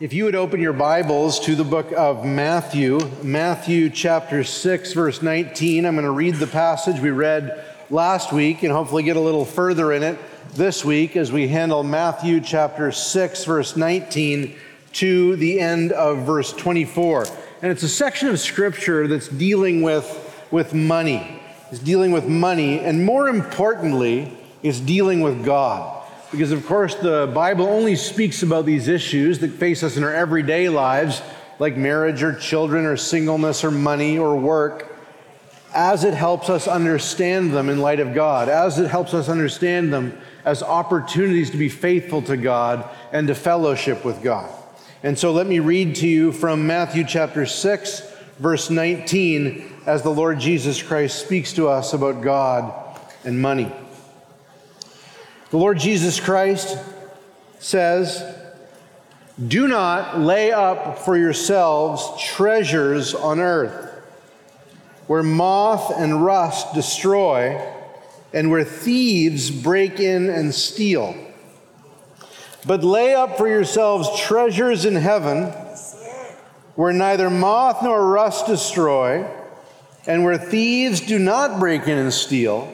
If you would open your Bibles to the book of Matthew, Matthew chapter 6, verse 19, I'm going to read the passage we read last week and hopefully get a little further in it this week as we handle Matthew chapter 6, verse 19 to the end of verse 24. And it's a section of scripture that's dealing with, with money. It's dealing with money, and more importantly, it's dealing with God. Because, of course, the Bible only speaks about these issues that face us in our everyday lives, like marriage or children or singleness or money or work, as it helps us understand them in light of God, as it helps us understand them as opportunities to be faithful to God and to fellowship with God. And so let me read to you from Matthew chapter 6, verse 19, as the Lord Jesus Christ speaks to us about God and money. The Lord Jesus Christ says, Do not lay up for yourselves treasures on earth, where moth and rust destroy, and where thieves break in and steal. But lay up for yourselves treasures in heaven, where neither moth nor rust destroy, and where thieves do not break in and steal.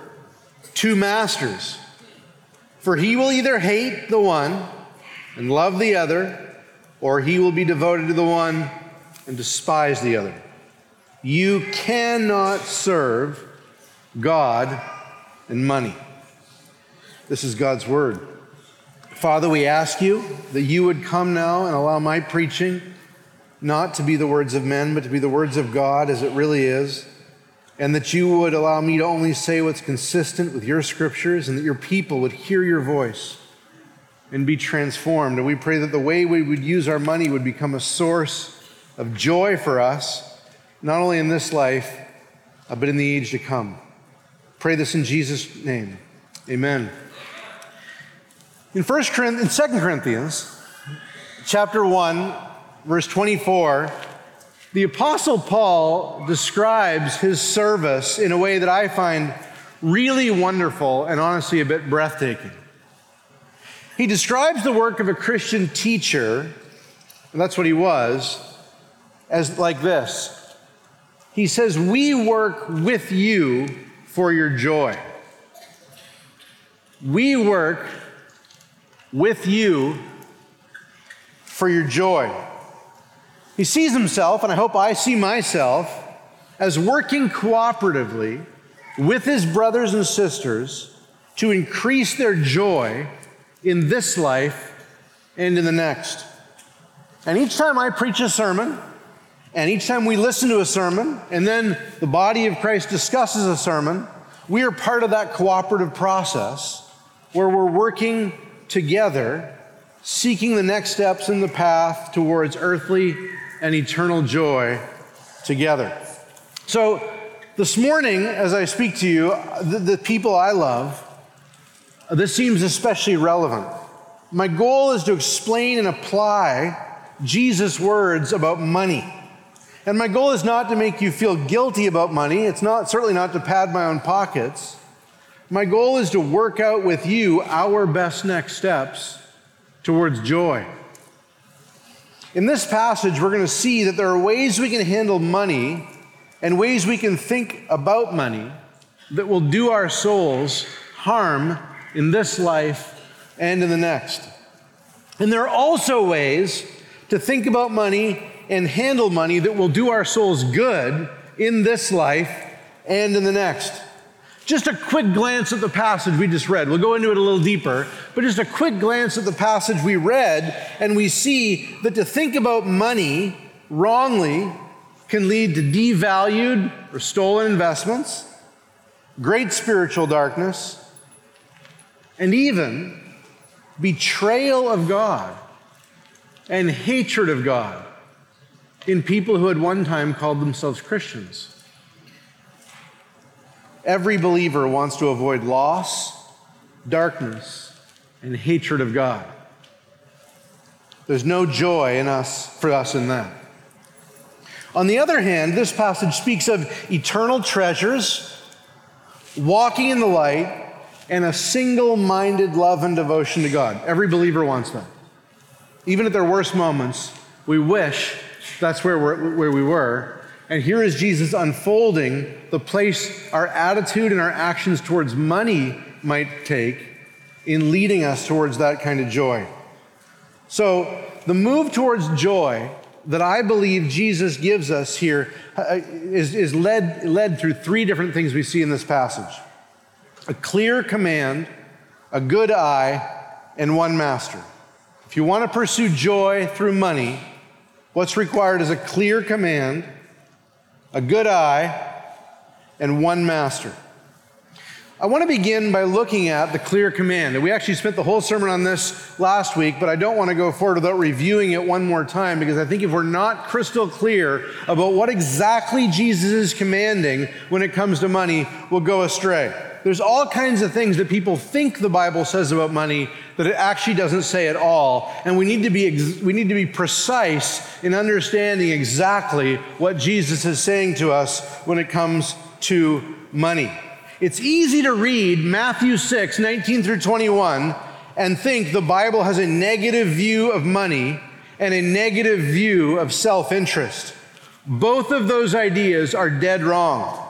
two masters. For he will either hate the one and love the other, or he will be devoted to the one and despise the other. You cannot serve God and money. This is God's word. Father, we ask you that you would come now and allow my preaching not to be the words of men, but to be the words of God as it really is and that you would allow me to only say what's consistent with your scriptures, and that your people would hear your voice and be transformed. And we pray that the way we would use our money would become a source of joy for us, not only in this life, uh, but in the age to come. Pray this in Jesus' name. Amen. In First Corinthians, in 2 Corinthians, chapter 1, verse 24, the Apostle Paul describes his service in a way that I find really wonderful and honestly a bit breathtaking. He describes the work of a Christian teacher, and that's what he was, as like this. He says, We work with you for your joy. We work with you for your joy. He sees himself, and I hope I see myself, as working cooperatively with his brothers and sisters to increase their joy in this life and in the next. And each time I preach a sermon, and each time we listen to a sermon, and then the body of Christ discusses a sermon, we are part of that cooperative process where we're working together, seeking the next steps in the path towards earthly and eternal joy together. So, this morning, as I speak to you, the, the people I love, this seems especially relevant. My goal is to explain and apply Jesus' words about money. And my goal is not to make you feel guilty about money. It's not certainly not to pad my own pockets. My goal is to work out with you our best next steps towards joy. In this passage, we're going to see that there are ways we can handle money and ways we can think about money that will do our souls harm in this life and in the next. And there are also ways to think about money and handle money that will do our souls good in this life and in the next. Just a quick glance at the passage we just read. We'll go into it a little deeper, but just a quick glance at the passage we read, and we see that to think about money wrongly can lead to devalued or stolen investments, great spiritual darkness, and even betrayal of God and hatred of God in people who at one time called themselves Christians. Every believer wants to avoid loss, darkness, and hatred of God. There's no joy in us for us in that. On the other hand, this passage speaks of eternal treasures, walking in the light, and a single minded love and devotion to God. Every believer wants that. Even at their worst moments, we wish that's where, where we were. And here is Jesus unfolding the place our attitude and our actions towards money might take in leading us towards that kind of joy. So, the move towards joy that I believe Jesus gives us here uh, is, is led, led through three different things we see in this passage a clear command, a good eye, and one master. If you want to pursue joy through money, what's required is a clear command, a good eye, and one master. I want to begin by looking at the clear command. And we actually spent the whole sermon on this last week, but I don't want to go forward without reviewing it one more time because I think if we're not crystal clear about what exactly Jesus is commanding when it comes to money, we'll go astray. There's all kinds of things that people think the Bible says about money that it actually doesn't say at all, and we need to be we need to be precise in understanding exactly what Jesus is saying to us when it comes to money. It's easy to read Matthew 6, 19 through 21, and think the Bible has a negative view of money and a negative view of self interest. Both of those ideas are dead wrong.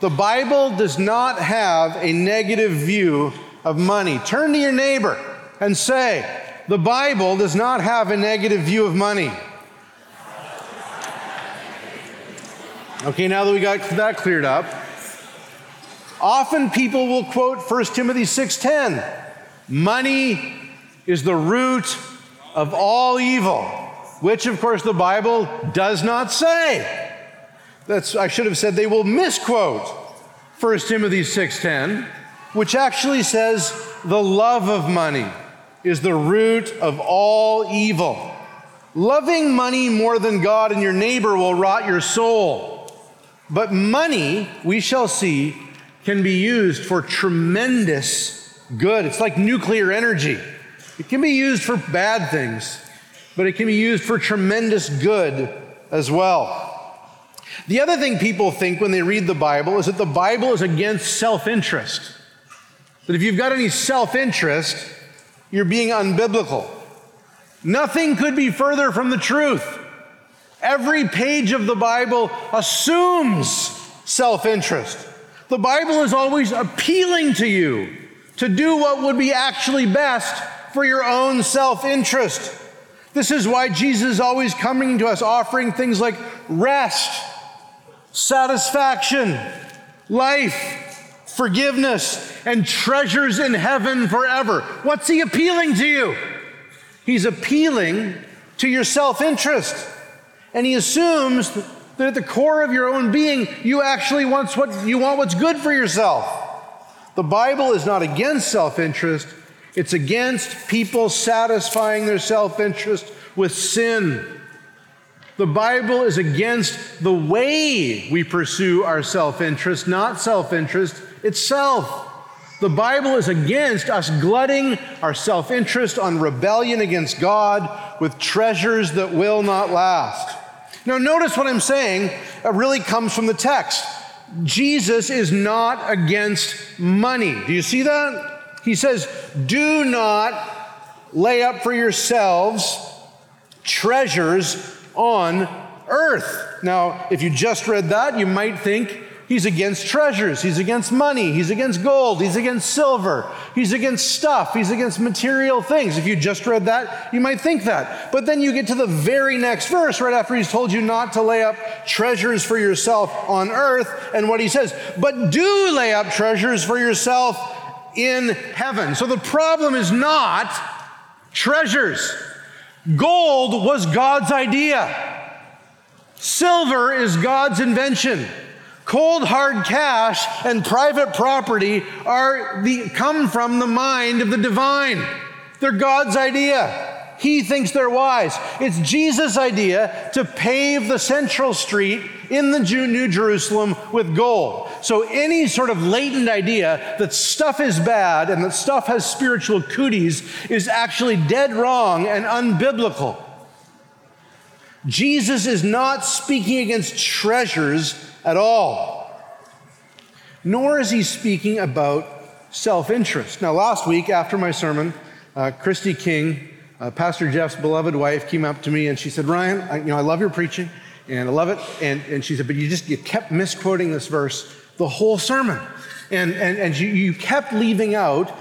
The Bible does not have a negative view of money. Turn to your neighbor and say, The Bible does not have a negative view of money. Okay, now that we got that cleared up, often people will quote 1 Timothy 6:10. Money is the root of all evil, which of course the Bible does not say. That's, I should have said they will misquote 1 Timothy 6:10, which actually says the love of money is the root of all evil. Loving money more than God and your neighbor will rot your soul. But money, we shall see, can be used for tremendous good. It's like nuclear energy. It can be used for bad things, but it can be used for tremendous good as well. The other thing people think when they read the Bible is that the Bible is against self interest. That if you've got any self interest, you're being unbiblical. Nothing could be further from the truth. Every page of the Bible assumes self interest. The Bible is always appealing to you to do what would be actually best for your own self interest. This is why Jesus is always coming to us offering things like rest satisfaction, life, forgiveness, and treasures in heaven forever. What's he appealing to you? He's appealing to your self interest. And he assumes that at the core of your own being, you actually want, what, you want what's good for yourself. The Bible is not against self interest, it's against people satisfying their self interest with sin. The Bible is against the way we pursue our self interest, not self interest itself. The Bible is against us glutting our self interest on rebellion against God with treasures that will not last. Now, notice what I'm saying it really comes from the text. Jesus is not against money. Do you see that? He says, Do not lay up for yourselves treasures on earth. Now, if you just read that, you might think he's against treasures, he's against money, he's against gold, he's against silver, he's against stuff, he's against material things. If you just read that, you might think that. But then you get to the very next verse, right after he's told you not to lay up treasures for yourself on earth, and what he says, but do lay up treasures for yourself in heaven. So the problem is not treasures. Gold was God's idea. Silver is God's invention. Cold hard cash and private property are the, come from the mind of the divine. They're God's idea. He thinks they're wise. It's Jesus' idea to pave the central street in the New Jerusalem with gold. So, any sort of latent idea that stuff is bad and that stuff has spiritual cooties is actually dead wrong and unbiblical. Jesus is not speaking against treasures at all, nor is he speaking about self interest. Now, last week after my sermon, uh, Christy King uh, Pastor Jeff's beloved wife came up to me and she said, Ryan, I, you know, I love your preaching and I love it. And, and she said, but you just, you kept misquoting this verse the whole sermon. And, and, and you, you kept leaving out,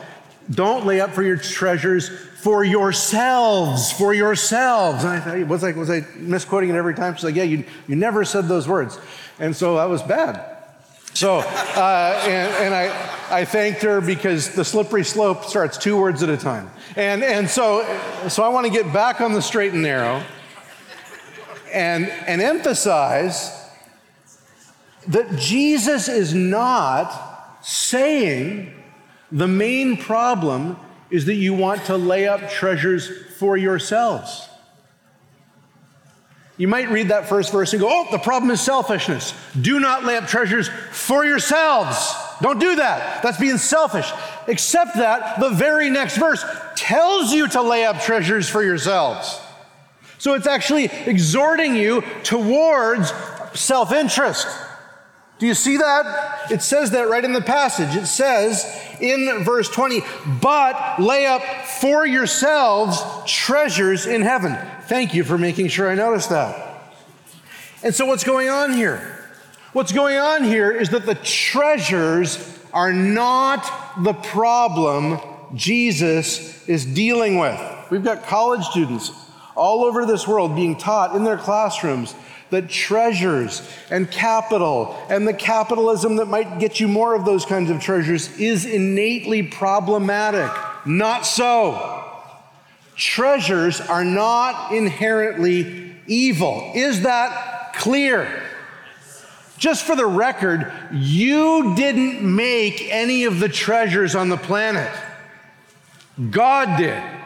don't lay up for your treasures for yourselves, for yourselves. And I thought, was I, was I misquoting it every time? She's like, yeah, you, you never said those words. And so that was bad. So, uh, and, and I, I thanked her because the slippery slope starts two words at a time. And, and so, so I want to get back on the straight and narrow and, and emphasize that Jesus is not saying the main problem is that you want to lay up treasures for yourselves. You might read that first verse and go, oh, the problem is selfishness. Do not lay up treasures for yourselves. Don't do that. That's being selfish. Except that the very next verse tells you to lay up treasures for yourselves. So it's actually exhorting you towards self interest. Do you see that? It says that right in the passage. It says in verse 20, but lay up for yourselves treasures in heaven. Thank you for making sure I noticed that. And so, what's going on here? What's going on here is that the treasures are not the problem Jesus is dealing with. We've got college students all over this world being taught in their classrooms that treasures and capital and the capitalism that might get you more of those kinds of treasures is innately problematic. Not so. Treasures are not inherently evil. Is that clear? Just for the record, you didn't make any of the treasures on the planet. God did.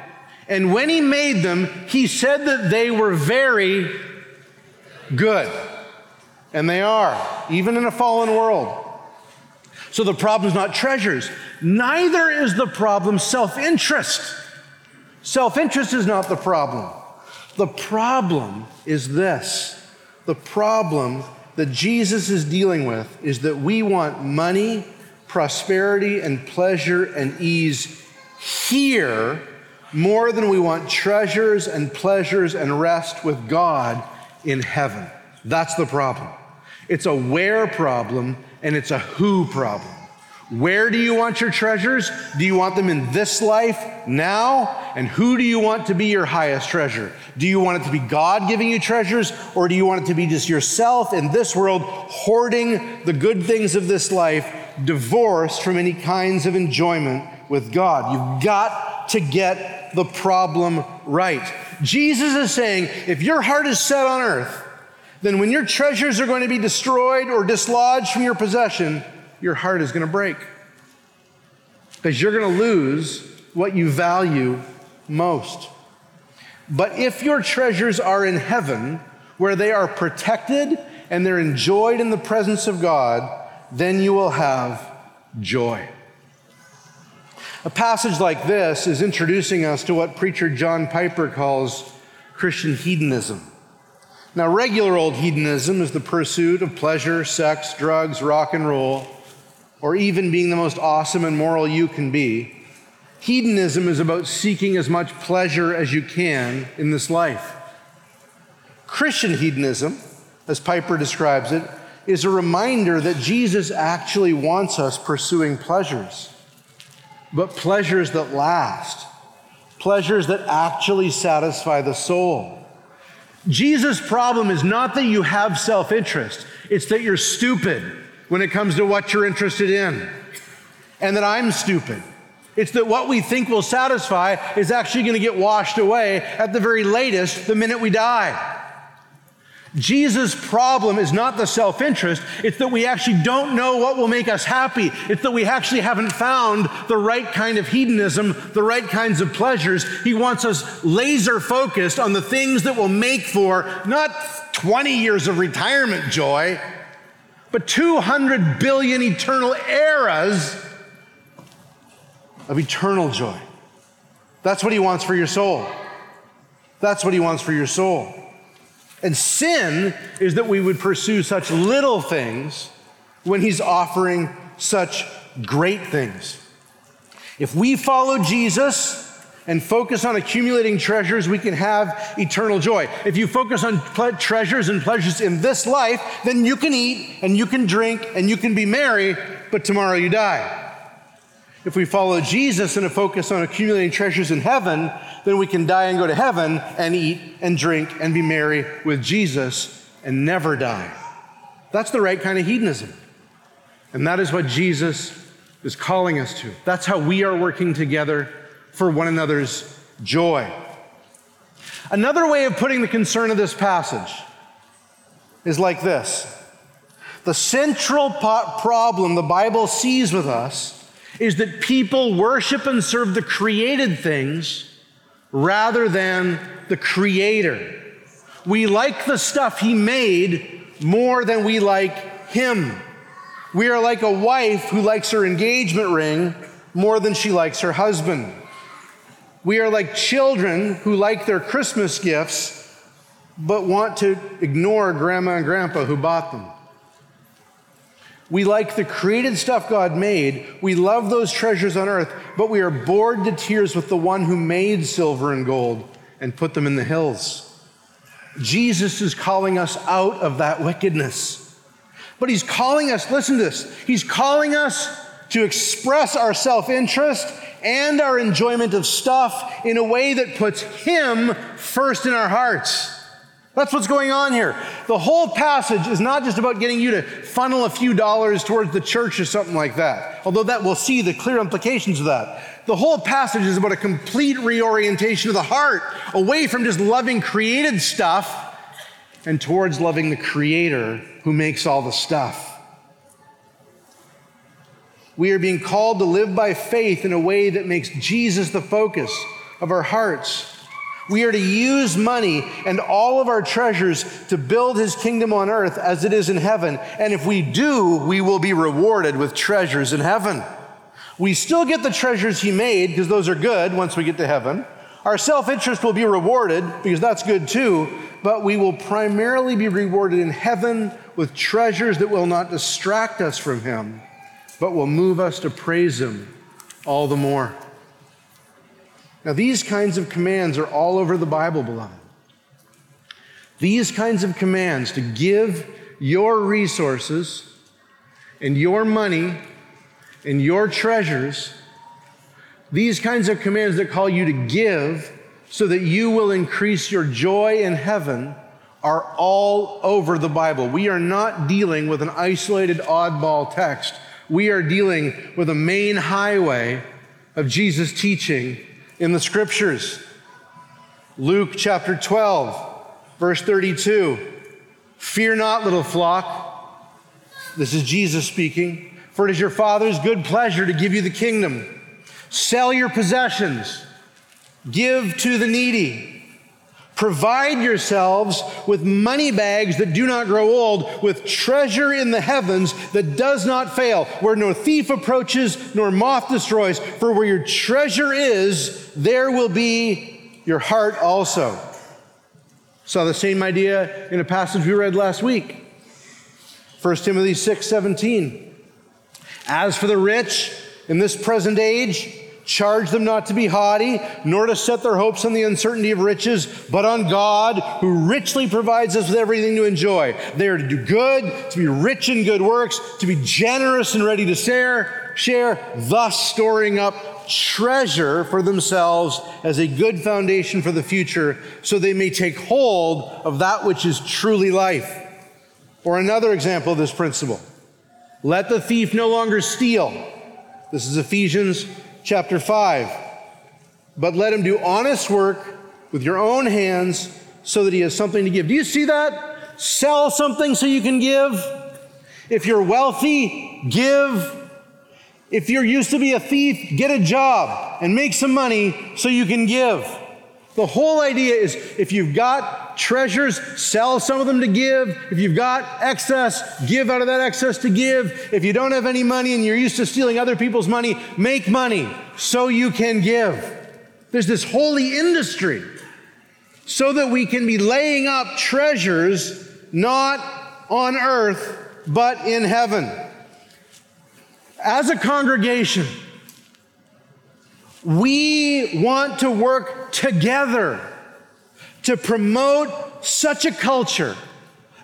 And when He made them, He said that they were very good. And they are, even in a fallen world. So the problem is not treasures. Neither is the problem self interest. Self interest is not the problem. The problem is this the problem that Jesus is dealing with is that we want money, prosperity, and pleasure and ease here more than we want treasures and pleasures and rest with God in heaven. That's the problem. It's a where problem and it's a who problem. Where do you want your treasures? Do you want them in this life now? And who do you want to be your highest treasure? Do you want it to be God giving you treasures, or do you want it to be just yourself in this world hoarding the good things of this life, divorced from any kinds of enjoyment with God? You've got to get the problem right. Jesus is saying if your heart is set on earth, then when your treasures are going to be destroyed or dislodged from your possession, your heart is going to break. Because you're going to lose what you value most. But if your treasures are in heaven, where they are protected and they're enjoyed in the presence of God, then you will have joy. A passage like this is introducing us to what preacher John Piper calls Christian hedonism. Now, regular old hedonism is the pursuit of pleasure, sex, drugs, rock and roll or even being the most awesome and moral you can be. Hedonism is about seeking as much pleasure as you can in this life. Christian hedonism, as Piper describes it, is a reminder that Jesus actually wants us pursuing pleasures, but pleasures that last, pleasures that actually satisfy the soul. Jesus' problem is not that you have self interest, it's that you're stupid when it comes to what you're interested in, and that I'm stupid. It's that what we think will satisfy is actually going to get washed away at the very latest the minute we die. Jesus' problem is not the self interest, it's that we actually don't know what will make us happy. It's that we actually haven't found the right kind of hedonism, the right kinds of pleasures. He wants us laser focused on the things that will make for not 20 years of retirement joy, but 200 billion eternal eras of eternal joy. That's what He wants for your soul. That's what He wants for your soul. And sin is that we would pursue such little things when He's offering such great things. If we follow Jesus and focus on accumulating treasures, we can have eternal joy. If you focus on ple- treasures and pleasures in this life, then you can eat and you can drink and you can be merry, but tomorrow you die. If we follow Jesus and focus on accumulating treasures in heaven, then we can die and go to heaven and eat and drink and be merry with Jesus and never die. That's the right kind of hedonism. And that is what Jesus is calling us to. That's how we are working together for one another's joy. Another way of putting the concern of this passage is like this The central problem the Bible sees with us is that people worship and serve the created things rather than the creator. We like the stuff he made more than we like him. We are like a wife who likes her engagement ring more than she likes her husband. We are like children who like their Christmas gifts but want to ignore grandma and grandpa who bought them. We like the created stuff God made. We love those treasures on earth, but we are bored to tears with the one who made silver and gold and put them in the hills. Jesus is calling us out of that wickedness. But he's calling us, listen to this, he's calling us to express our self interest and our enjoyment of stuff in a way that puts him first in our hearts. That's what's going on here. The whole passage is not just about getting you to funnel a few dollars towards the church or something like that, although that we'll see the clear implications of that. The whole passage is about a complete reorientation of the heart away from just loving created stuff and towards loving the creator who makes all the stuff. We are being called to live by faith in a way that makes Jesus the focus of our hearts we are to use money and all of our treasures to build his kingdom on earth as it is in heaven. And if we do, we will be rewarded with treasures in heaven. We still get the treasures he made because those are good once we get to heaven. Our self interest will be rewarded because that's good too, but we will primarily be rewarded in heaven with treasures that will not distract us from him, but will move us to praise him all the more. Now, these kinds of commands are all over the Bible, beloved. These kinds of commands to give your resources and your money and your treasures, these kinds of commands that call you to give so that you will increase your joy in heaven are all over the Bible. We are not dealing with an isolated oddball text. We are dealing with a main highway of Jesus' teaching in the scriptures. Luke chapter 12, verse 32. Fear not, little flock. This is Jesus speaking. For it is your Father's good pleasure to give you the kingdom. Sell your possessions, give to the needy. Provide yourselves with money bags that do not grow old, with treasure in the heavens that does not fail, where no thief approaches nor moth destroys. For where your treasure is, there will be your heart also. Saw the same idea in a passage we read last week 1 Timothy 6 17. As for the rich in this present age, Charge them not to be haughty, nor to set their hopes on the uncertainty of riches, but on God, who richly provides us with everything to enjoy. They are to do good, to be rich in good works, to be generous and ready to share, share, thus storing up treasure for themselves as a good foundation for the future, so they may take hold of that which is truly life. Or another example of this principle let the thief no longer steal. This is Ephesians chapter 5. But let him do honest work with your own hands so that he has something to give. Do you see that? sell something so you can give. If you're wealthy, give. If you're used to be a thief, get a job and make some money so you can give. The whole idea is if you've got treasures, sell some of them to give. If you've got excess, give out of that excess to give. If you don't have any money and you're used to stealing other people's money, make money so you can give. There's this holy industry so that we can be laying up treasures not on earth, but in heaven. As a congregation, we want to work together to promote such a culture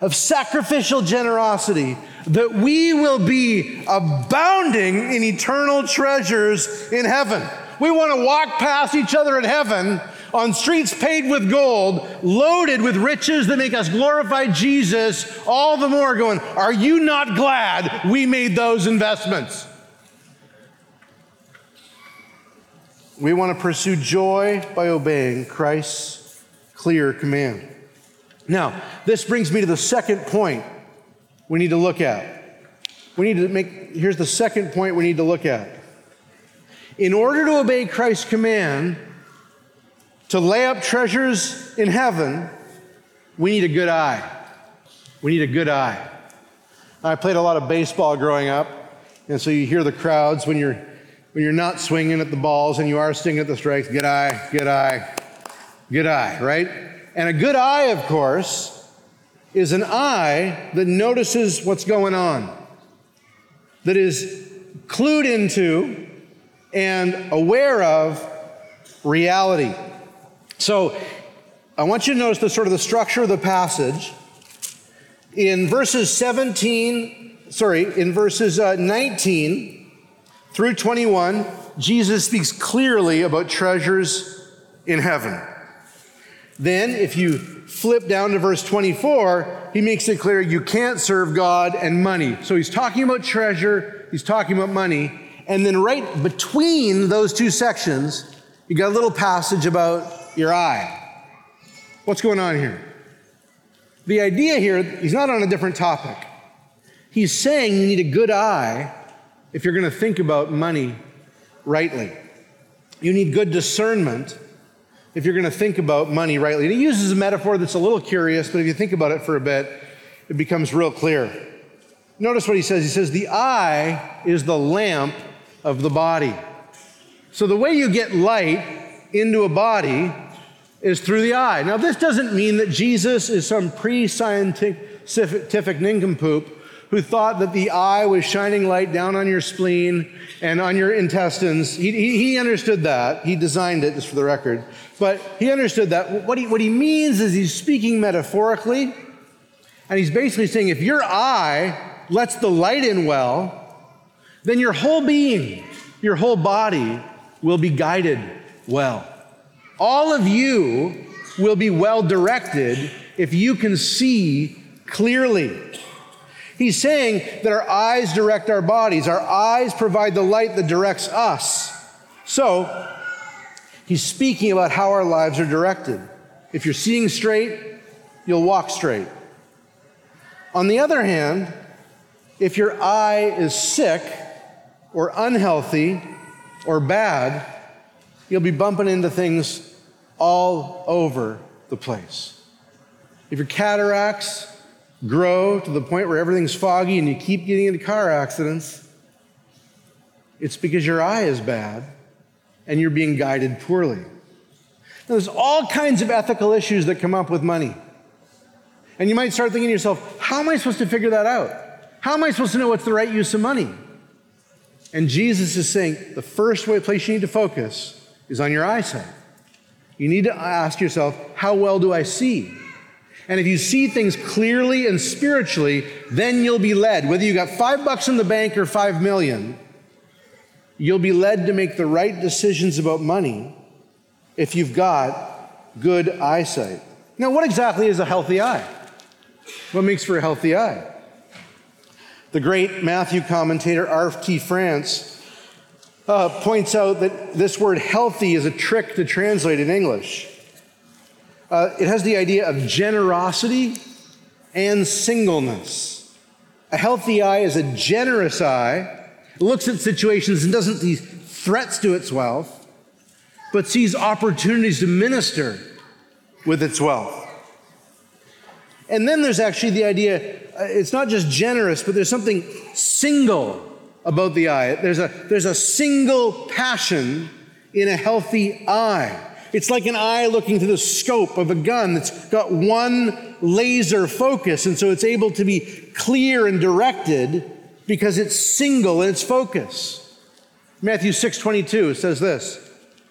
of sacrificial generosity that we will be abounding in eternal treasures in heaven. We want to walk past each other in heaven on streets paved with gold, loaded with riches that make us glorify Jesus all the more, going, Are you not glad we made those investments? We want to pursue joy by obeying Christ's clear command. Now, this brings me to the second point we need to look at. We need to make, here's the second point we need to look at. In order to obey Christ's command, to lay up treasures in heaven, we need a good eye. We need a good eye. I played a lot of baseball growing up, and so you hear the crowds when you're when you're not swinging at the balls and you are stinging at the strikes, good eye, good eye, good eye, right? And a good eye, of course, is an eye that notices what's going on, that is clued into and aware of reality. So I want you to notice the sort of the structure of the passage. In verses 17, sorry, in verses uh, 19, through 21, Jesus speaks clearly about treasures in heaven. Then, if you flip down to verse 24, he makes it clear you can't serve God and money. So he's talking about treasure, he's talking about money. And then, right between those two sections, you got a little passage about your eye. What's going on here? The idea here, he's not on a different topic. He's saying you need a good eye if you're going to think about money rightly. You need good discernment if you're going to think about money rightly. And he uses a metaphor that's a little curious, but if you think about it for a bit, it becomes real clear. Notice what he says. He says, The eye is the lamp of the body. So the way you get light into a body is through the eye. Now, this doesn't mean that Jesus is some pre scientific nincompoop who thought that the eye was shining light down on your spleen and on your intestines. He, he, he, understood that. He designed it, just for the record. But he understood that. What he, what he means is he's speaking metaphorically. And he's basically saying if your eye lets the light in well, then your whole being, your whole body will be guided well. All of you will be well directed if you can see clearly. He's saying that our eyes direct our bodies, our eyes provide the light that directs us. So, he's speaking about how our lives are directed. If you're seeing straight, you'll walk straight. On the other hand, if your eye is sick or unhealthy or bad, you'll be bumping into things all over the place. If your cataracts grow to the point where everything's foggy and you keep getting into car accidents, it's because your eye is bad and you're being guided poorly. Now, there's all kinds of ethical issues that come up with money. And you might start thinking to yourself, how am I supposed to figure that out? How am I supposed to know what's the right use of money? And Jesus is saying the first way, place you need to focus is on your eyesight. You need to ask yourself, how well do I see? And if you see things clearly and spiritually, then you'll be led. Whether you got five bucks in the bank or five million, you'll be led to make the right decisions about money if you've got good eyesight. Now, what exactly is a healthy eye? What makes for a healthy eye? The great Matthew commentator R.T. France uh, points out that this word healthy is a trick to translate in English. Uh, it has the idea of generosity and singleness. A healthy eye is a generous eye, looks at situations and doesn't see threats to its wealth, but sees opportunities to minister with its wealth. And then there's actually the idea uh, it's not just generous, but there's something single about the eye. There's a, there's a single passion in a healthy eye. It's like an eye looking through the scope of a gun that's got one laser focus, and so it's able to be clear and directed because it's single in its focus. Matthew 6:22 says this.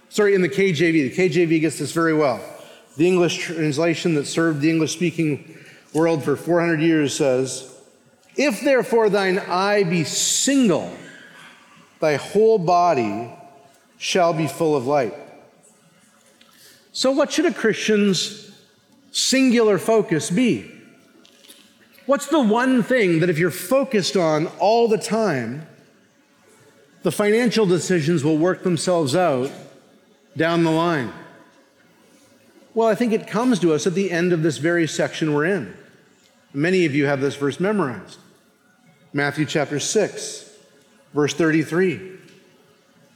Sorry, in the KJV. The KJV gets this very well. The English translation that served the English speaking world for 400 years says, If therefore thine eye be single, thy whole body shall be full of light. So, what should a Christian's singular focus be? What's the one thing that if you're focused on all the time, the financial decisions will work themselves out down the line? Well, I think it comes to us at the end of this very section we're in. Many of you have this verse memorized. Matthew chapter 6, verse 33.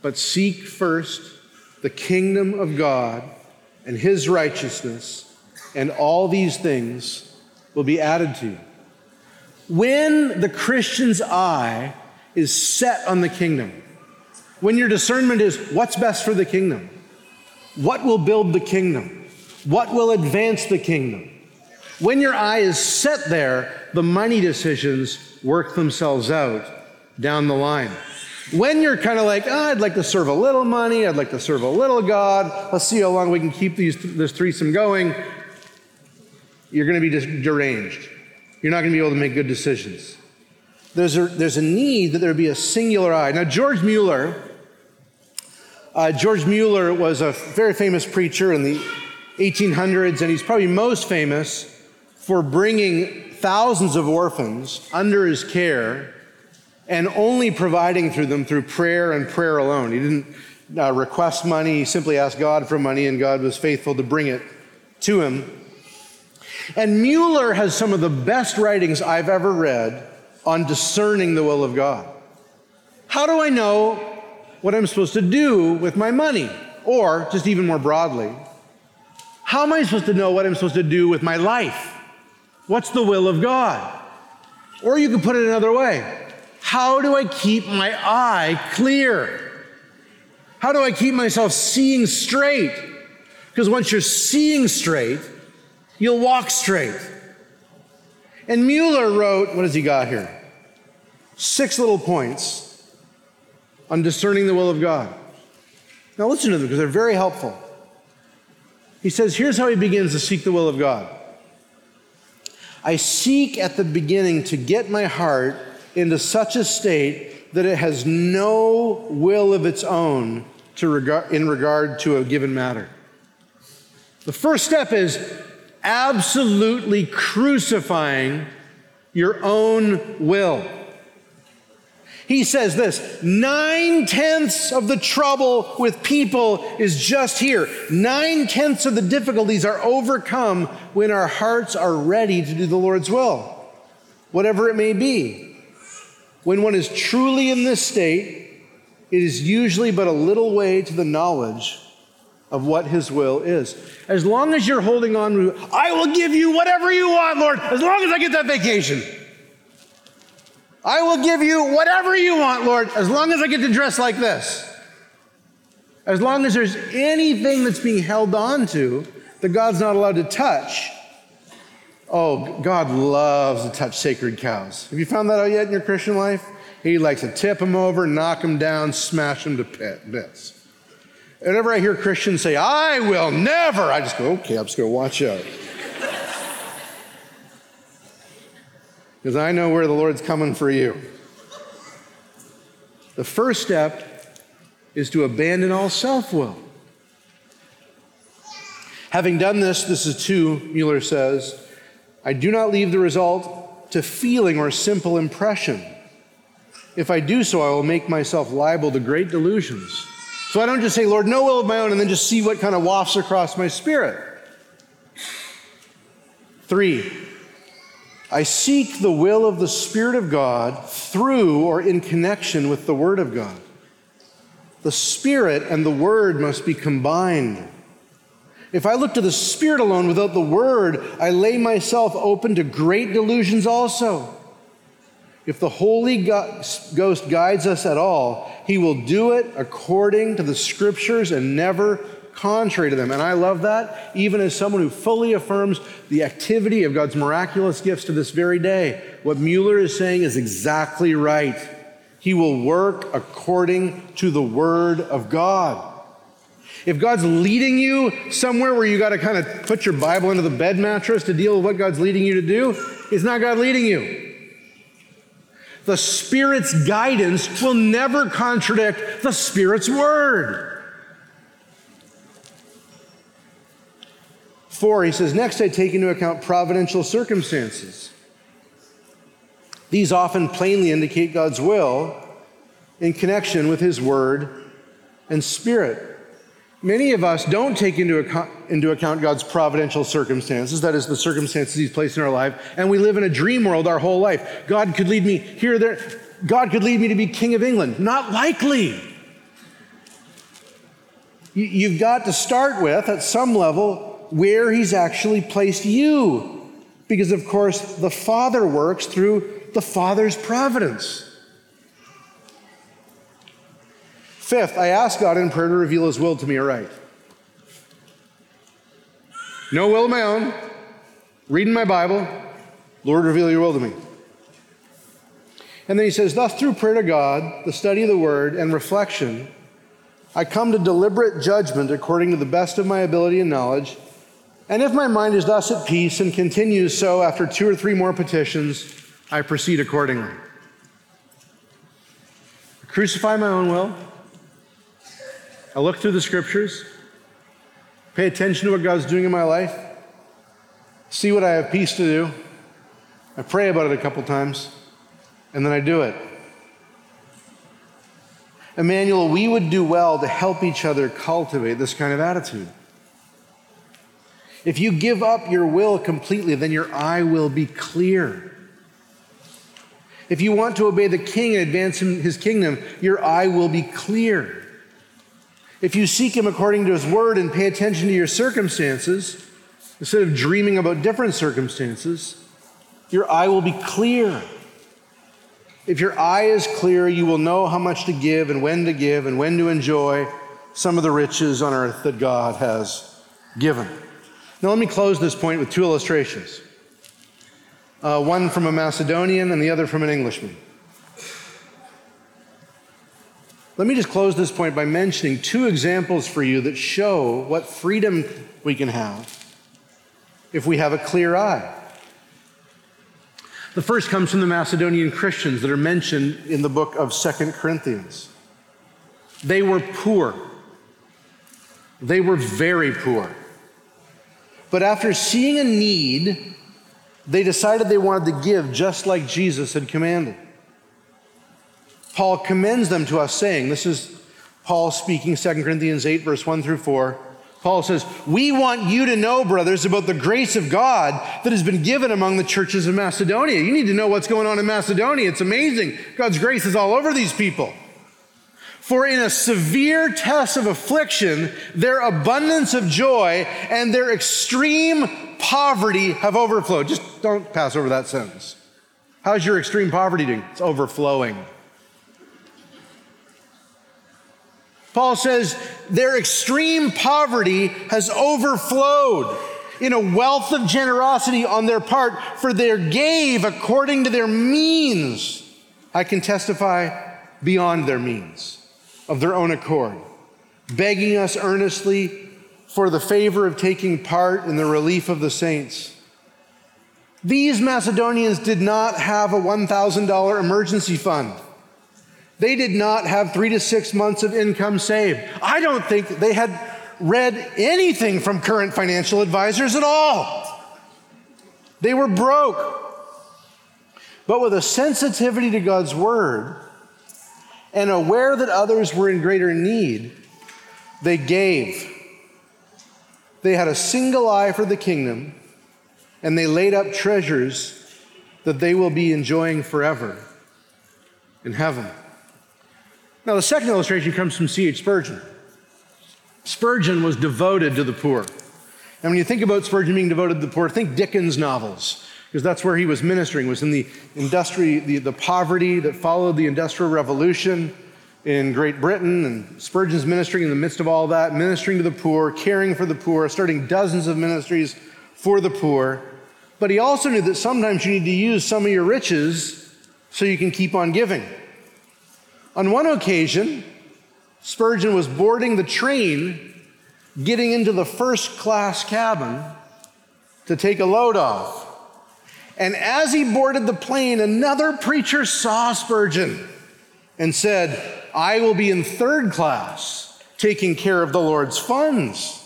But seek first the kingdom of God and his righteousness, and all these things will be added to you. When the Christian's eye is set on the kingdom, when your discernment is what's best for the kingdom, what will build the kingdom, what will advance the kingdom, when your eye is set there, the money decisions work themselves out down the line. When you're kind of like, oh, I'd like to serve a little money, I'd like to serve a little God, let's see how long we can keep these, this threesome going, you're going to be deranged. You're not going to be able to make good decisions. There's a, there's a need that there be a singular eye. Now, George Mueller, uh, George Mueller was a very famous preacher in the 1800s, and he's probably most famous for bringing thousands of orphans under his care and only providing through them through prayer and prayer alone. He didn't uh, request money, he simply asked God for money, and God was faithful to bring it to him. And Mueller has some of the best writings I've ever read on discerning the will of God. How do I know what I'm supposed to do with my money? Or, just even more broadly, how am I supposed to know what I'm supposed to do with my life? What's the will of God? Or you could put it another way how do I keep my eye clear? How do I keep myself seeing straight? Because once you're seeing straight, you'll walk straight. And Mueller wrote, what has he got here? Six little points on discerning the will of God. Now listen to them because they're very helpful. He says, here's how he begins to seek the will of God. I seek at the beginning to get my heart into such a state that it has no will of its own to regard, in regard to a given matter. The first step is absolutely crucifying your own will. He says this nine tenths of the trouble with people is just here. Nine tenths of the difficulties are overcome when our hearts are ready to do the Lord's will, whatever it may be. When one is truly in this state, it is usually but a little way to the knowledge of what his will is. As long as you're holding on I will give you whatever you want, Lord, as long as I get that vacation. I will give you whatever you want, Lord, as long as I get to dress like this. As long as there's anything that's being held on to that God's not allowed to touch. Oh, God loves to touch sacred cows. Have you found that out yet in your Christian life? He likes to tip them over, knock them down, smash them to bits. Whenever I hear Christians say, I will never, I just go, okay, I'm just going to watch out. because I know where the Lord's coming for you. The first step is to abandon all self will. Having done this, this is two, Mueller says, I do not leave the result to feeling or simple impression. If I do so, I will make myself liable to great delusions. So I don't just say, Lord, no will of my own, and then just see what kind of wafts across my spirit. Three, I seek the will of the Spirit of God through or in connection with the Word of God. The Spirit and the Word must be combined. If I look to the Spirit alone without the Word, I lay myself open to great delusions also. If the Holy Ghost guides us at all, He will do it according to the Scriptures and never contrary to them. And I love that, even as someone who fully affirms the activity of God's miraculous gifts to this very day. What Mueller is saying is exactly right. He will work according to the Word of God. If God's leading you somewhere where you got to kind of put your Bible into the bed mattress to deal with what God's leading you to do, it's not God leading you. The Spirit's guidance will never contradict the Spirit's word. Four, he says, next I take into account providential circumstances. These often plainly indicate God's will in connection with his word and spirit. Many of us don't take into account, into account, God's providential circumstances, that is, the circumstances He's placed in our life, and we live in a dream world our whole life. God could lead me here, there. God could lead me to be King of England. Not likely. You've got to start with, at some level, where He's actually placed you. Because, of course, the Father works through the Father's providence. Fifth, I ask God in prayer to reveal His will to me aright. No will of my own. Reading my Bible, Lord, reveal your will to me. And then he says, Thus, through prayer to God, the study of the word, and reflection, I come to deliberate judgment according to the best of my ability and knowledge. And if my mind is thus at peace and continues so after two or three more petitions, I proceed accordingly. I crucify my own will I look through the scriptures, pay attention to what God's doing in my life, see what I have peace to do. I pray about it a couple times, and then I do it. Emmanuel, we would do well to help each other cultivate this kind of attitude. If you give up your will completely, then your eye will be clear. If you want to obey the king and advance his kingdom, your eye will be clear. If you seek Him according to His word and pay attention to your circumstances, instead of dreaming about different circumstances, your eye will be clear. If your eye is clear, you will know how much to give and when to give and when to enjoy some of the riches on earth that God has given. Now, let me close this point with two illustrations uh, one from a Macedonian and the other from an Englishman. Let me just close this point by mentioning two examples for you that show what freedom we can have if we have a clear eye. The first comes from the Macedonian Christians that are mentioned in the book of Second Corinthians. They were poor. They were very poor. But after seeing a need, they decided they wanted to give just like Jesus had commanded. Paul commends them to us, saying, This is Paul speaking, 2 Corinthians 8, verse 1 through 4. Paul says, We want you to know, brothers, about the grace of God that has been given among the churches of Macedonia. You need to know what's going on in Macedonia. It's amazing. God's grace is all over these people. For in a severe test of affliction, their abundance of joy and their extreme poverty have overflowed. Just don't pass over that sentence. How's your extreme poverty doing? It's overflowing. Paul says their extreme poverty has overflowed in a wealth of generosity on their part, for they gave according to their means. I can testify beyond their means, of their own accord, begging us earnestly for the favor of taking part in the relief of the saints. These Macedonians did not have a $1,000 emergency fund. They did not have three to six months of income saved. I don't think they had read anything from current financial advisors at all. They were broke. But with a sensitivity to God's word and aware that others were in greater need, they gave. They had a single eye for the kingdom and they laid up treasures that they will be enjoying forever in heaven. Now, the second illustration comes from C.H. Spurgeon. Spurgeon was devoted to the poor. And when you think about Spurgeon being devoted to the poor, think Dickens novels, because that's where he was ministering, was in the industry, the, the poverty that followed the Industrial Revolution in Great Britain. And Spurgeon's ministering in the midst of all that, ministering to the poor, caring for the poor, starting dozens of ministries for the poor. But he also knew that sometimes you need to use some of your riches so you can keep on giving. On one occasion, Spurgeon was boarding the train, getting into the first class cabin to take a load off. And as he boarded the plane, another preacher saw Spurgeon and said, I will be in third class, taking care of the Lord's funds.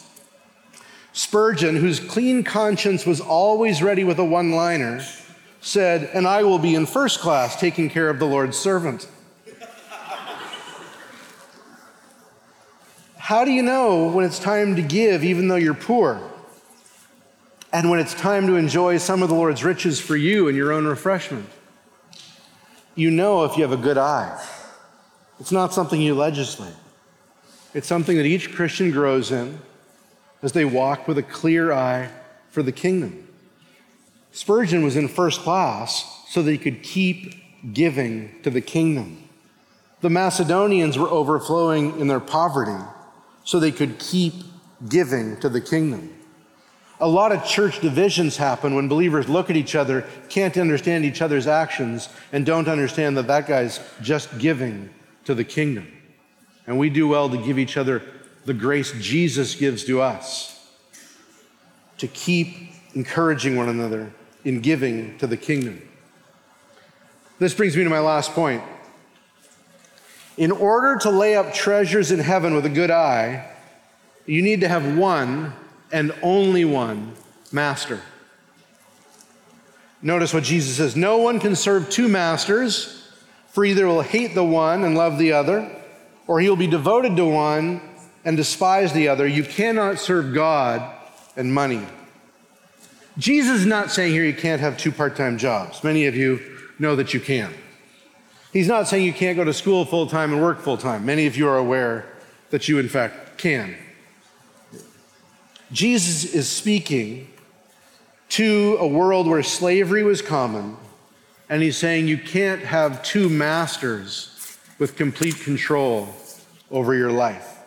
Spurgeon, whose clean conscience was always ready with a one liner, said, And I will be in first class, taking care of the Lord's servant. How do you know when it's time to give, even though you're poor? And when it's time to enjoy some of the Lord's riches for you and your own refreshment? You know if you have a good eye. It's not something you legislate, it's something that each Christian grows in as they walk with a clear eye for the kingdom. Spurgeon was in first class so that he could keep giving to the kingdom. The Macedonians were overflowing in their poverty so they could keep giving to the kingdom. A lot of church divisions happen when believers look at each other, can't understand each other's actions, and don't understand that that guy's just giving to the kingdom. And we do well to give each other the grace Jesus gives to us, to keep encouraging one another in giving to the kingdom. This brings me to my last point. In order to lay up treasures in heaven with a good eye, you need to have one and only one master. Notice what Jesus says No one can serve two masters, for either will hate the one and love the other, or he will be devoted to one and despise the other. You cannot serve God and money. Jesus is not saying here you can't have two part time jobs. Many of you know that you can. He's not saying you can't go to school full time and work full time. Many of you are aware that you, in fact, can. Jesus is speaking to a world where slavery was common, and he's saying you can't have two masters with complete control over your life.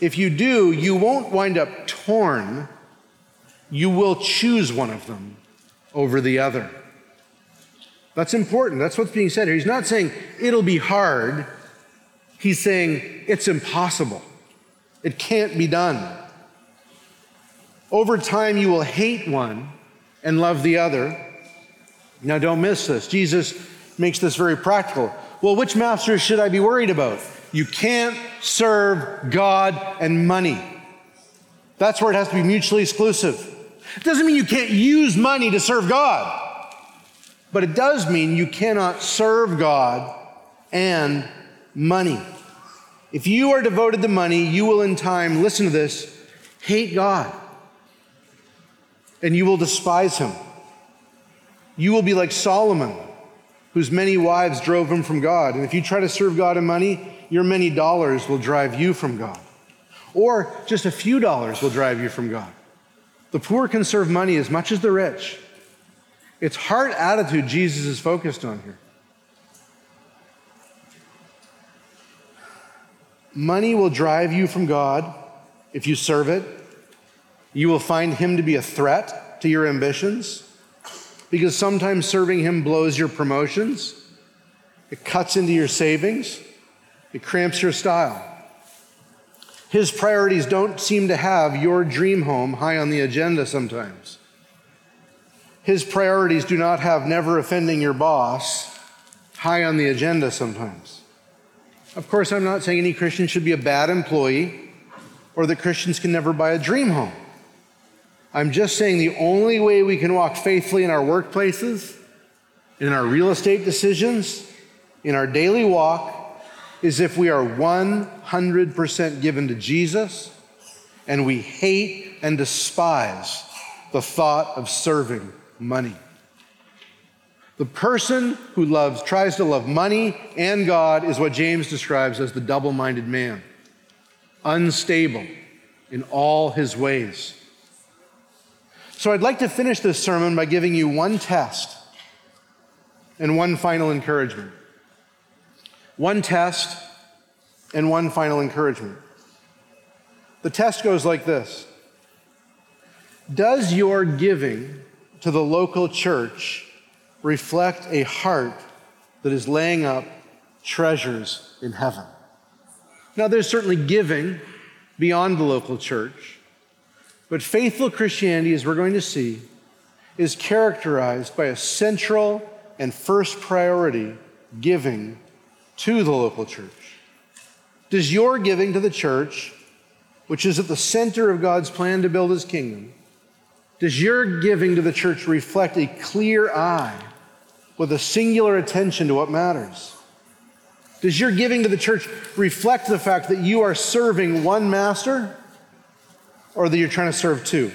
If you do, you won't wind up torn, you will choose one of them over the other. That's important. That's what's being said here. He's not saying it'll be hard, he's saying it's impossible. It can't be done. Over time, you will hate one and love the other. Now, don't miss this. Jesus makes this very practical. Well, which master should I be worried about? You can't serve God and money. That's where it has to be mutually exclusive. It doesn't mean you can't use money to serve God. But it does mean you cannot serve God and money. If you are devoted to money, you will in time, listen to this, hate God. And you will despise him. You will be like Solomon, whose many wives drove him from God. And if you try to serve God and money, your many dollars will drive you from God. Or just a few dollars will drive you from God. The poor can serve money as much as the rich. It's heart attitude Jesus is focused on here. Money will drive you from God if you serve it. You will find Him to be a threat to your ambitions because sometimes serving Him blows your promotions, it cuts into your savings, it cramps your style. His priorities don't seem to have your dream home high on the agenda sometimes. His priorities do not have never offending your boss high on the agenda sometimes. Of course, I'm not saying any Christian should be a bad employee or that Christians can never buy a dream home. I'm just saying the only way we can walk faithfully in our workplaces, in our real estate decisions, in our daily walk, is if we are 100% given to Jesus and we hate and despise the thought of serving money. The person who loves, tries to love money and God is what James describes as the double minded man, unstable in all his ways. So I'd like to finish this sermon by giving you one test and one final encouragement. One test and one final encouragement. The test goes like this Does your giving to the local church reflect a heart that is laying up treasures in heaven? Now, there's certainly giving beyond the local church, but faithful Christianity, as we're going to see, is characterized by a central and first priority giving to the local church. Does your giving to the church, which is at the center of God's plan to build his kingdom, does your giving to the church reflect a clear eye with a singular attention to what matters? Does your giving to the church reflect the fact that you are serving one master or that you're trying to serve two?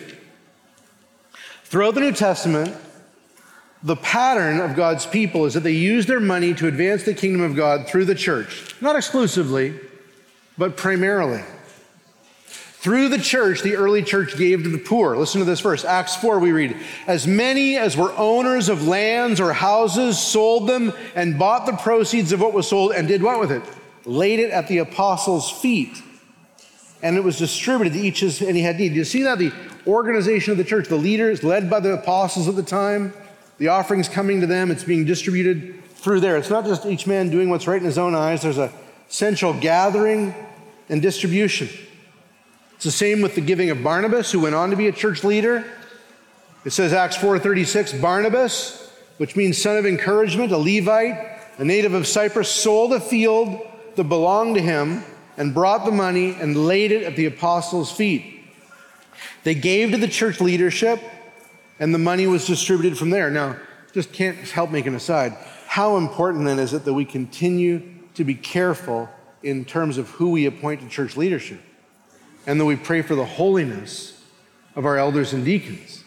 Throughout the New Testament, the pattern of God's people is that they use their money to advance the kingdom of God through the church, not exclusively, but primarily. Through the church, the early church gave to the poor. Listen to this verse. Acts 4, we read, As many as were owners of lands or houses sold them and bought the proceeds of what was sold and did what with it? Laid it at the apostles' feet. And it was distributed to each as any had need. Do you see that? The organization of the church, the leaders led by the apostles at the time, the offerings coming to them, it's being distributed through there. It's not just each man doing what's right in his own eyes, there's a central gathering and distribution. It's the same with the giving of Barnabas, who went on to be a church leader. It says Acts 4:36, Barnabas, which means son of encouragement, a Levite, a native of Cyprus, sold a field that belonged to him and brought the money and laid it at the apostles' feet. They gave to the church leadership and the money was distributed from there. Now, just can't help making aside. How important then is it that we continue to be careful in terms of who we appoint to church leadership? And that we pray for the holiness of our elders and deacons.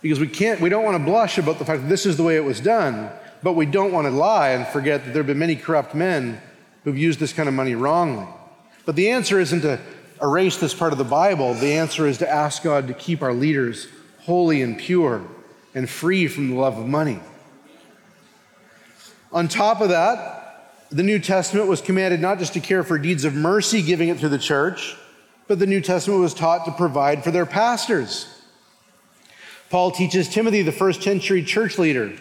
Because we can't, we don't want to blush about the fact that this is the way it was done, but we don't want to lie and forget that there have been many corrupt men who've used this kind of money wrongly. But the answer isn't to erase this part of the Bible. The answer is to ask God to keep our leaders holy and pure and free from the love of money. On top of that, the New Testament was commanded not just to care for deeds of mercy, giving it to the church, but the New Testament was taught to provide for their pastors. Paul teaches Timothy, the first century church leader,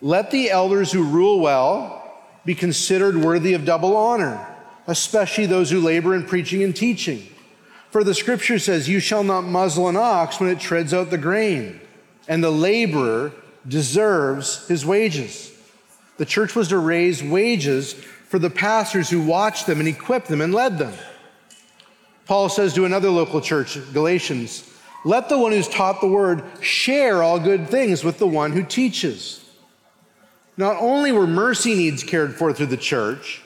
let the elders who rule well be considered worthy of double honor, especially those who labor in preaching and teaching. For the scripture says, You shall not muzzle an ox when it treads out the grain, and the laborer deserves his wages. The church was to raise wages for the pastors who watched them and equipped them and led them. Paul says to another local church, Galatians, let the one who's taught the word share all good things with the one who teaches. Not only were mercy needs cared for through the church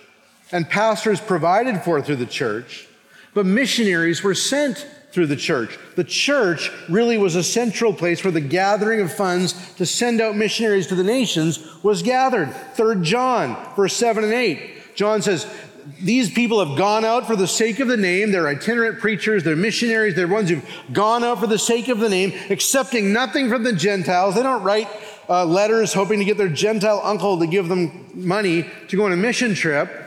and pastors provided for through the church, but missionaries were sent through the church. The church really was a central place where the gathering of funds to send out missionaries to the nations was gathered. Third John, verse 7 and 8. John says, these people have gone out for the sake of the name. They're itinerant preachers, they're missionaries, they're ones who've gone out for the sake of the name, accepting nothing from the Gentiles. They don't write uh, letters hoping to get their Gentile uncle to give them money to go on a mission trip.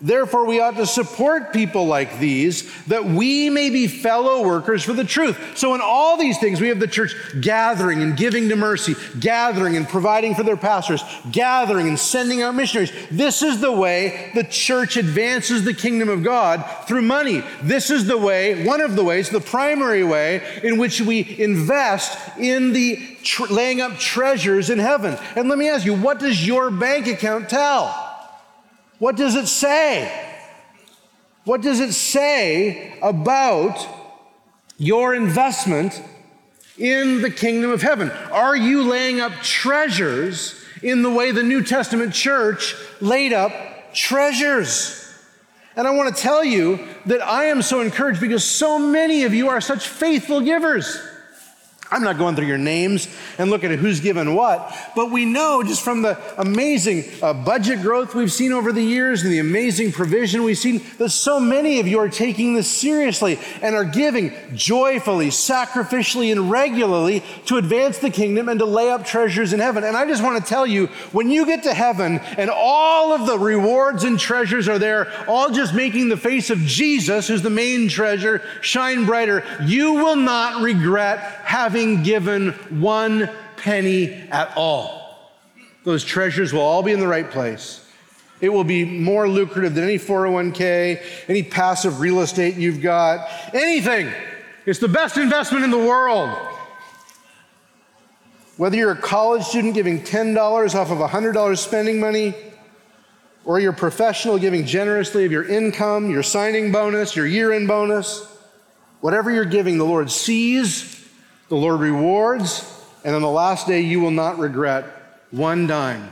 Therefore, we ought to support people like these that we may be fellow workers for the truth. So, in all these things, we have the church gathering and giving to mercy, gathering and providing for their pastors, gathering and sending out missionaries. This is the way the church advances the kingdom of God through money. This is the way, one of the ways, the primary way in which we invest in the tr- laying up treasures in heaven. And let me ask you, what does your bank account tell? What does it say? What does it say about your investment in the kingdom of heaven? Are you laying up treasures in the way the New Testament church laid up treasures? And I want to tell you that I am so encouraged because so many of you are such faithful givers. I'm not going through your names and looking at who's given what, but we know just from the amazing uh, budget growth we've seen over the years and the amazing provision we've seen that so many of you are taking this seriously and are giving joyfully, sacrificially, and regularly to advance the kingdom and to lay up treasures in heaven. And I just want to tell you when you get to heaven and all of the rewards and treasures are there, all just making the face of Jesus, who's the main treasure, shine brighter, you will not regret having having given one penny at all. Those treasures will all be in the right place. It will be more lucrative than any 401k, any passive real estate you've got, anything. It's the best investment in the world. Whether you're a college student giving $10 off of $100 spending money, or you're a professional giving generously of your income, your signing bonus, your year end bonus, whatever you're giving, the Lord sees the Lord rewards, and on the last day, you will not regret one dime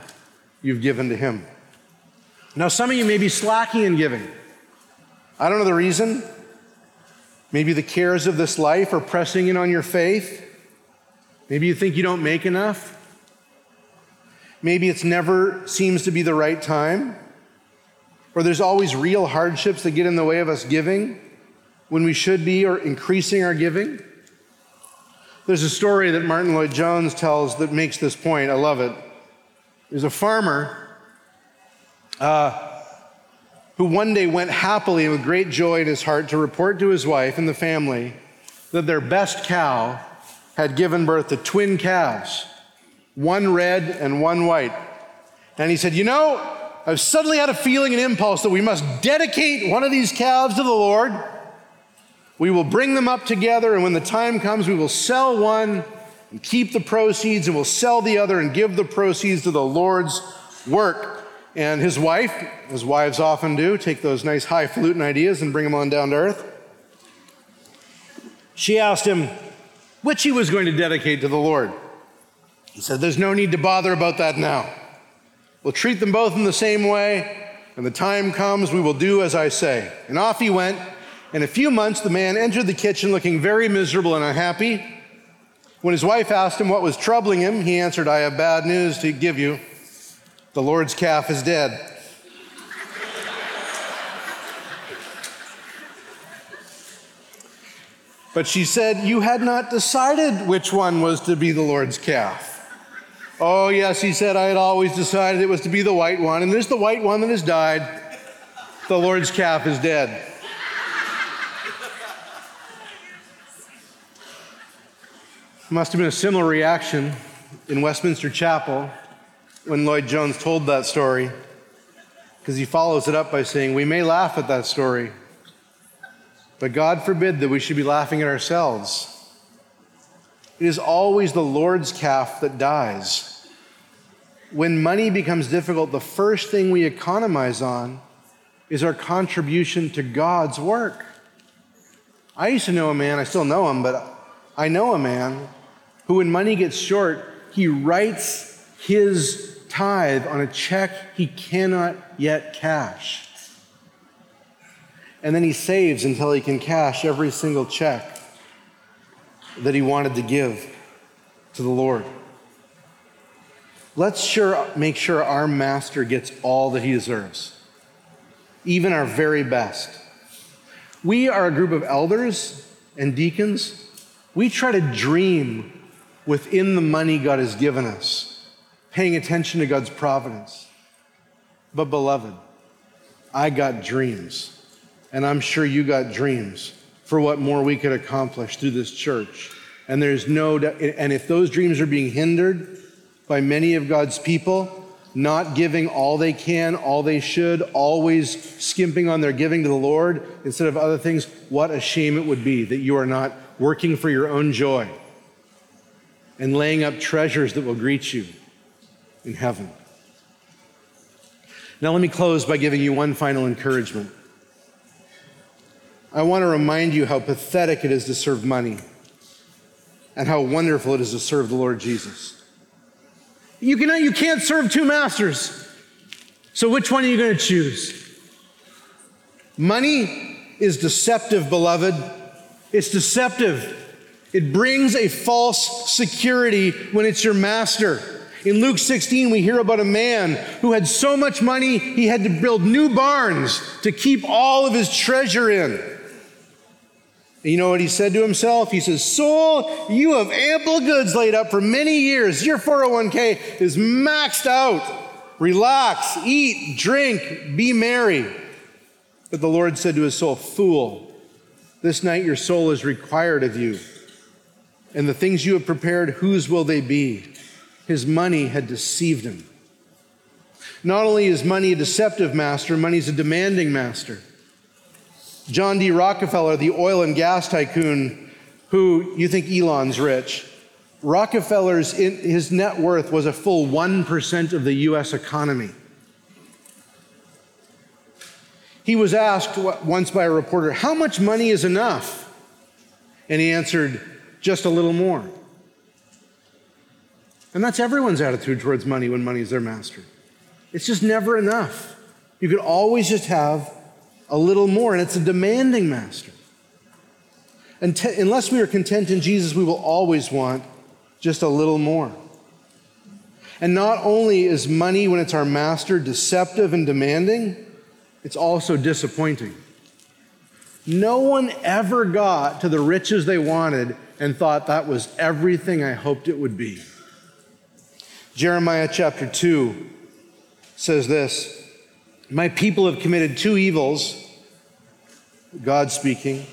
you've given to Him. Now, some of you may be slacking in giving. I don't know the reason. Maybe the cares of this life are pressing in on your faith. Maybe you think you don't make enough. Maybe it's never seems to be the right time. Or there's always real hardships that get in the way of us giving when we should be or increasing our giving. There's a story that Martyn Lloyd-Jones tells that makes this point. I love it. There's a farmer uh, who one day went happily and with great joy in his heart to report to his wife and the family that their best cow had given birth to twin calves, one red and one white. And he said, You know, I've suddenly had a feeling and impulse that we must dedicate one of these calves to the Lord we will bring them up together, and when the time comes, we will sell one and keep the proceeds, and we'll sell the other and give the proceeds to the Lord's work. And his wife, as wives often do, take those nice highfalutin ideas and bring them on down to earth. She asked him which he was going to dedicate to the Lord. He said, There's no need to bother about that now. We'll treat them both in the same way. and the time comes, we will do as I say. And off he went in a few months, the man entered the kitchen looking very miserable and unhappy. When his wife asked him what was troubling him, he answered, I have bad news to give you. The Lord's calf is dead. But she said, You had not decided which one was to be the Lord's calf. Oh, yes, he said, I had always decided it was to be the white one, and there's the white one that has died. The Lord's calf is dead. Must have been a similar reaction in Westminster Chapel when Lloyd-Jones told that story, because he follows it up by saying, We may laugh at that story, but God forbid that we should be laughing at ourselves. It is always the Lord's calf that dies. When money becomes difficult, the first thing we economize on is our contribution to God's work. I used to know a man, I still know him, but I know a man who, when money gets short, he writes his tithe on a check he cannot yet cash. And then he saves until he can cash every single check that he wanted to give to the Lord. Let's sure, make sure our master gets all that he deserves, even our very best. We are a group of elders and deacons. We try to dream within the money God has given us, paying attention to God's providence. But, beloved, I got dreams, and I'm sure you got dreams for what more we could accomplish through this church. And there's no, and if those dreams are being hindered by many of God's people, not giving all they can, all they should, always skimping on their giving to the Lord instead of other things, what a shame it would be that you are not working for your own joy and laying up treasures that will greet you in heaven. Now, let me close by giving you one final encouragement. I want to remind you how pathetic it is to serve money and how wonderful it is to serve the Lord Jesus. You, can, you can't serve two masters. So, which one are you going to choose? Money is deceptive, beloved. It's deceptive. It brings a false security when it's your master. In Luke 16, we hear about a man who had so much money he had to build new barns to keep all of his treasure in. And you know what he said to himself? He says, Soul, you have ample goods laid up for many years. Your 401k is maxed out. Relax, eat, drink, be merry. But the Lord said to his soul, Fool, this night your soul is required of you. And the things you have prepared, whose will they be? His money had deceived him. Not only is money a deceptive master, money is a demanding master. John D. Rockefeller, the oil and gas tycoon, who you think Elon's rich, Rockefeller's his net worth was a full 1% of the US economy. He was asked once by a reporter, How much money is enough? And he answered, Just a little more. And that's everyone's attitude towards money when money is their master. It's just never enough. You could always just have a little more, and it's a demanding master. And unless we are content in Jesus, we will always want just a little more. And not only is money, when it's our master, deceptive and demanding, it's also disappointing. No one ever got to the riches they wanted and thought that was everything I hoped it would be. Jeremiah chapter 2 says this My people have committed two evils, God speaking.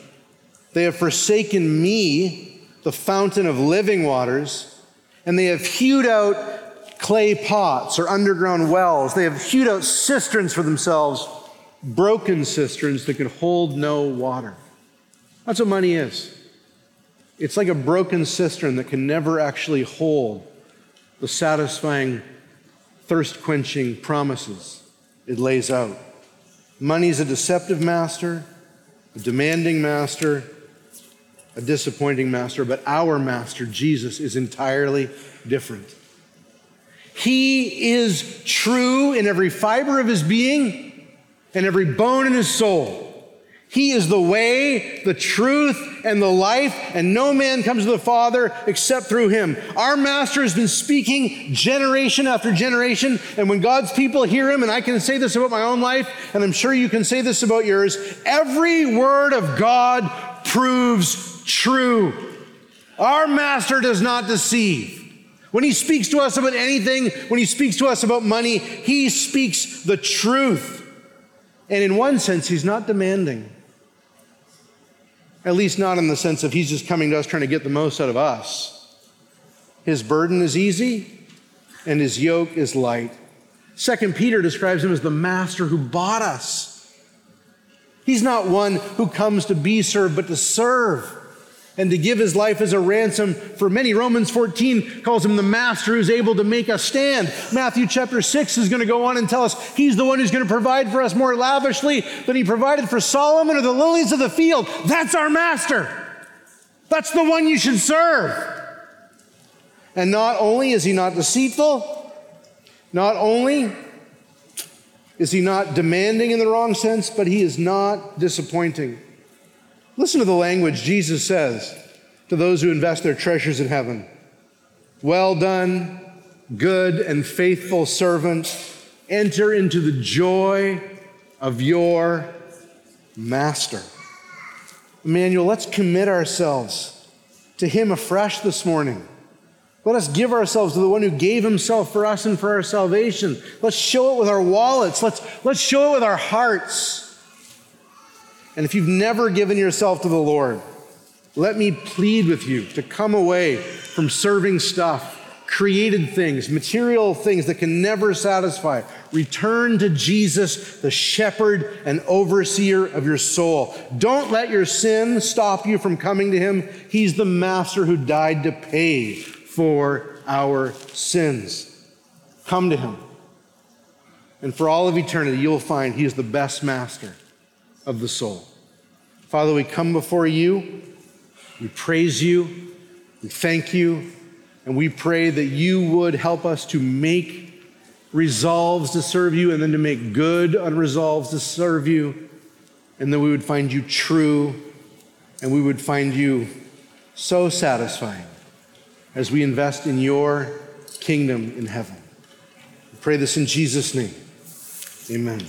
They have forsaken me the fountain of living waters, and they have hewed out clay pots or underground wells. They have hewed out cisterns for themselves, broken cisterns that could hold no water. That's what money is. It's like a broken cistern that can never actually hold the satisfying, thirst quenching promises it lays out. Money is a deceptive master, a demanding master, a disappointing master, but our master, Jesus, is entirely different. He is true in every fiber of his being and every bone in his soul. He is the way, the truth, and the life, and no man comes to the Father except through him. Our Master has been speaking generation after generation, and when God's people hear him, and I can say this about my own life, and I'm sure you can say this about yours, every word of God proves true. Our master does not deceive. When he speaks to us about anything, when he speaks to us about money, he speaks the truth. And in one sense, he's not demanding. At least not in the sense of he's just coming to us trying to get the most out of us. His burden is easy and his yoke is light. Second Peter describes him as the master who bought us. He's not one who comes to be served, but to serve and to give his life as a ransom for many. Romans 14 calls him the master who's able to make us stand. Matthew chapter 6 is going to go on and tell us he's the one who's going to provide for us more lavishly than he provided for Solomon or the lilies of the field. That's our master. That's the one you should serve. And not only is he not deceitful, not only is he not demanding in the wrong sense, but he is not disappointing. Listen to the language Jesus says to those who invest their treasures in heaven. Well done, good and faithful servant. Enter into the joy of your master. Emmanuel, let's commit ourselves to him afresh this morning. Let us give ourselves to the one who gave himself for us and for our salvation. Let's show it with our wallets. Let's, let's show it with our hearts. And if you've never given yourself to the Lord, let me plead with you to come away from serving stuff, created things, material things that can never satisfy. Return to Jesus, the shepherd and overseer of your soul. Don't let your sin stop you from coming to him. He's the master who died to pay for our sins. Come to him. And for all of eternity, you'll find he is the best master of the soul. Father, we come before you, we praise you, we thank you, and we pray that you would help us to make resolves to serve you and then to make good unresolves to serve you, and that we would find you true and we would find you so satisfying as we invest in your kingdom in heaven. We pray this in Jesus' name. Amen.